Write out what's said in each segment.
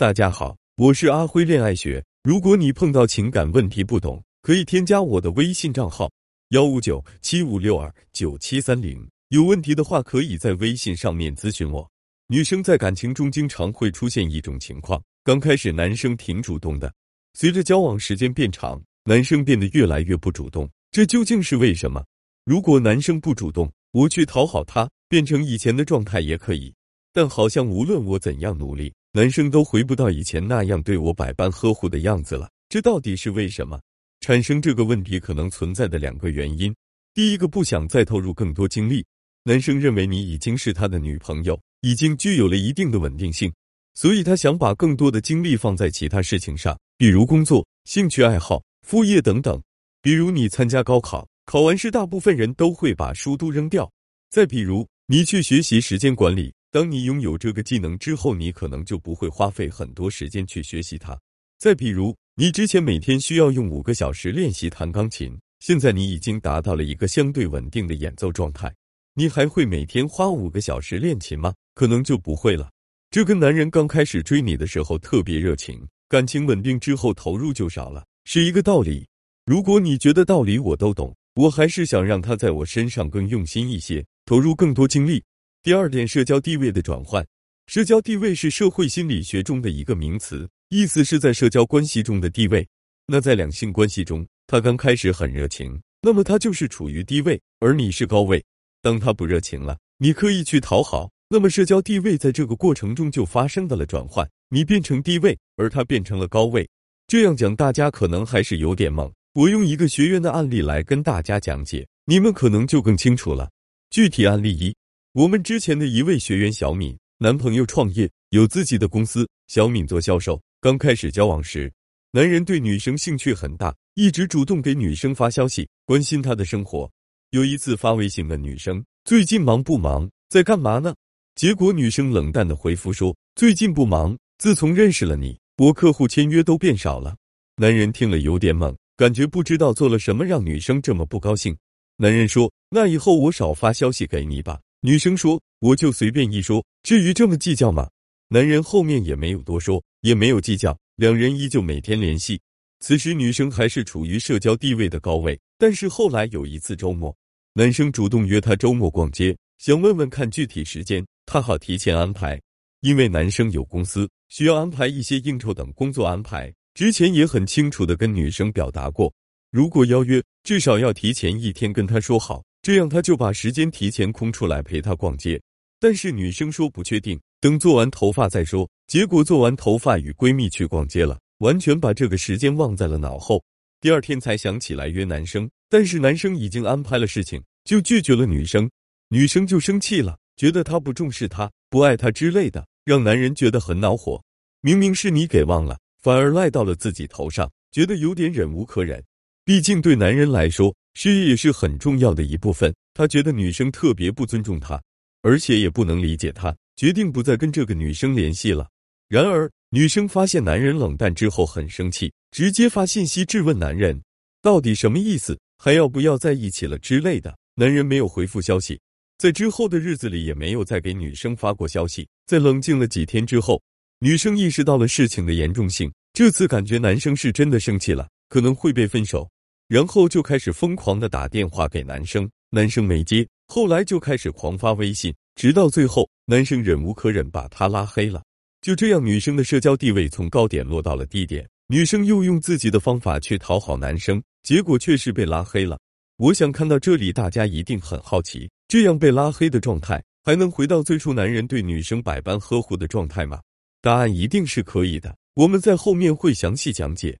大家好，我是阿辉恋爱学。如果你碰到情感问题不懂，可以添加我的微信账号幺五九七五六二九七三零。有问题的话，可以在微信上面咨询我。女生在感情中经常会出现一种情况：刚开始男生挺主动的，随着交往时间变长，男生变得越来越不主动。这究竟是为什么？如果男生不主动，我去讨好他，变成以前的状态也可以。但好像无论我怎样努力，男生都回不到以前那样对我百般呵护的样子了。这到底是为什么？产生这个问题可能存在的两个原因：第一个，不想再投入更多精力。男生认为你已经是他的女朋友，已经具有了一定的稳定性，所以他想把更多的精力放在其他事情上，比如工作、兴趣爱好、副业等等。比如你参加高考，考完试，大部分人都会把书都扔掉。再比如你去学习时间管理。当你拥有这个技能之后，你可能就不会花费很多时间去学习它。再比如，你之前每天需要用五个小时练习弹钢琴，现在你已经达到了一个相对稳定的演奏状态，你还会每天花五个小时练琴吗？可能就不会了。这跟男人刚开始追你的时候特别热情，感情稳定之后投入就少了，是一个道理。如果你觉得道理我都懂，我还是想让他在我身上更用心一些，投入更多精力。第二点，社交地位的转换。社交地位是社会心理学中的一个名词，意思是在社交关系中的地位。那在两性关系中，他刚开始很热情，那么他就是处于低位，而你是高位。当他不热情了，你刻意去讨好，那么社交地位在这个过程中就发生的了转换，你变成低位，而他变成了高位。这样讲大家可能还是有点懵，我用一个学员的案例来跟大家讲解，你们可能就更清楚了。具体案例一。我们之前的一位学员小敏，男朋友创业有自己的公司，小敏做销售。刚开始交往时，男人对女生兴趣很大，一直主动给女生发消息，关心她的生活。有一次发微信问女生最近忙不忙，在干嘛呢？结果女生冷淡的回复说最近不忙，自从认识了你，我客户签约都变少了。男人听了有点懵，感觉不知道做了什么让女生这么不高兴。男人说那以后我少发消息给你吧。女生说：“我就随便一说，至于这么计较吗？”男人后面也没有多说，也没有计较，两人依旧每天联系。此时女生还是处于社交地位的高位，但是后来有一次周末，男生主动约她周末逛街，想问问看具体时间，他好提前安排。因为男生有公司，需要安排一些应酬等工作安排，之前也很清楚的跟女生表达过，如果邀约，至少要提前一天跟他说好。这样他就把时间提前空出来陪她逛街，但是女生说不确定，等做完头发再说。结果做完头发与闺蜜去逛街了，完全把这个时间忘在了脑后。第二天才想起来约男生，但是男生已经安排了事情，就拒绝了女生。女生就生气了，觉得他不重视她、不爱她之类的，让男人觉得很恼火。明明是你给忘了，反而赖到了自己头上，觉得有点忍无可忍。毕竟对男人来说。事业也是很重要的一部分。他觉得女生特别不尊重他，而且也不能理解他，决定不再跟这个女生联系了。然而，女生发现男人冷淡之后很生气，直接发信息质问男人：“到底什么意思？还要不要在一起了之类的？”男人没有回复消息，在之后的日子里也没有再给女生发过消息。在冷静了几天之后，女生意识到了事情的严重性，这次感觉男生是真的生气了，可能会被分手。然后就开始疯狂的打电话给男生，男生没接，后来就开始狂发微信，直到最后，男生忍无可忍，把他拉黑了。就这样，女生的社交地位从高点落到了低点。女生又用自己的方法去讨好男生，结果却是被拉黑了。我想看到这里，大家一定很好奇，这样被拉黑的状态还能回到最初男人对女生百般呵护的状态吗？答案一定是可以的，我们在后面会详细讲解。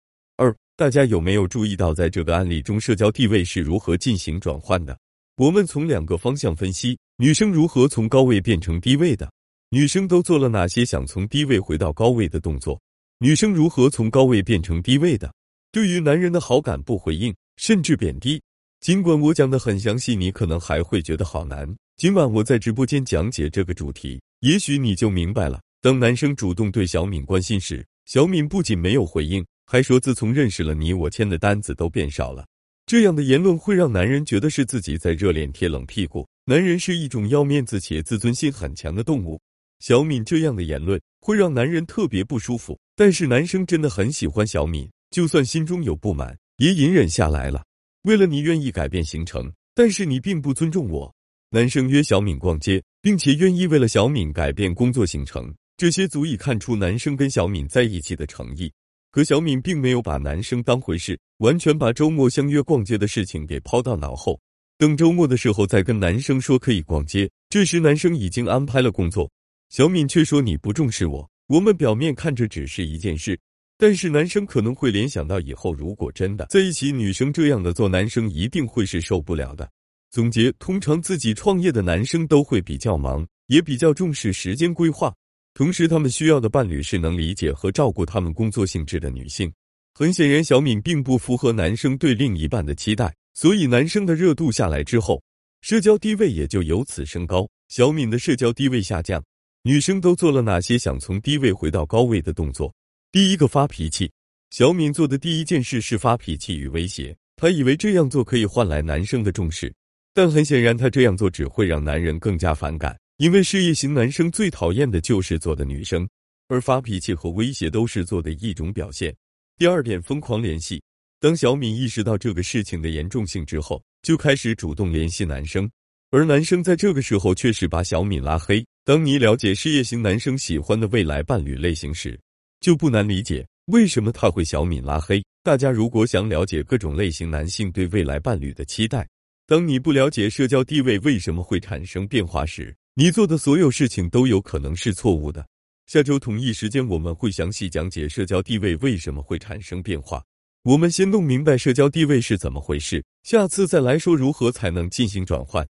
大家有没有注意到，在这个案例中，社交地位是如何进行转换的？我们从两个方向分析：女生如何从高位变成低位的？女生都做了哪些想从低位回到高位的动作？女生如何从高位变成低位的？对于男人的好感不回应，甚至贬低。尽管我讲的很详细，你可能还会觉得好难。今晚我在直播间讲解这个主题，也许你就明白了。当男生主动对小敏关心时，小敏不仅没有回应。还说自从认识了你，我签的单子都变少了。这样的言论会让男人觉得是自己在热脸贴冷屁股。男人是一种要面子且自尊心很强的动物，小敏这样的言论会让男人特别不舒服，但是男生真的很喜欢小敏，就算心中有不满，也隐忍下来了。为了你愿意改变行程，但是你并不尊重我。男生约小敏逛街，并且愿意为了小敏改变工作行程，这些足以看出男生跟小敏在一起的诚意。可小敏并没有把男生当回事，完全把周末相约逛街的事情给抛到脑后。等周末的时候再跟男生说可以逛街，这时男生已经安排了工作。小敏却说：“你不重视我，我们表面看着只是一件事，但是男生可能会联想到以后如果真的在一起，女生这样的做，男生一定会是受不了的。”总结：通常自己创业的男生都会比较忙，也比较重视时间规划，同时他们需要的伴侣是能理解和照顾他们工作性质的女性。很显然，小敏并不符合男生对另一半的期待，所以男生的热度下来之后，社交地位也就由此升高，小敏的社交地位下降。女生都做了哪些想从低位回到高位的动作？第一个发脾气，小敏做的第一件事是发脾气与威胁。她以为这样做可以换来男生的重视，但很显然，她这样做只会让男人更加反感。因为事业型男生最讨厌的就是做的女生，而发脾气和威胁都是做的一种表现。第二点，疯狂联系。当小敏意识到这个事情的严重性之后，就开始主动联系男生，而男生在这个时候却是把小敏拉黑。当你了解事业型男生喜欢的未来伴侣类型时，就不难理解为什么他会小敏拉黑。大家如果想了解各种类型男性对未来伴侣的期待，当你不了解社交地位为什么会产生变化时，你做的所有事情都有可能是错误的。下周同一时间我们会详细讲解社交地位为什么会产生变化。我们先弄明白社交地位是怎么回事，下次再来说如何才能进行转换。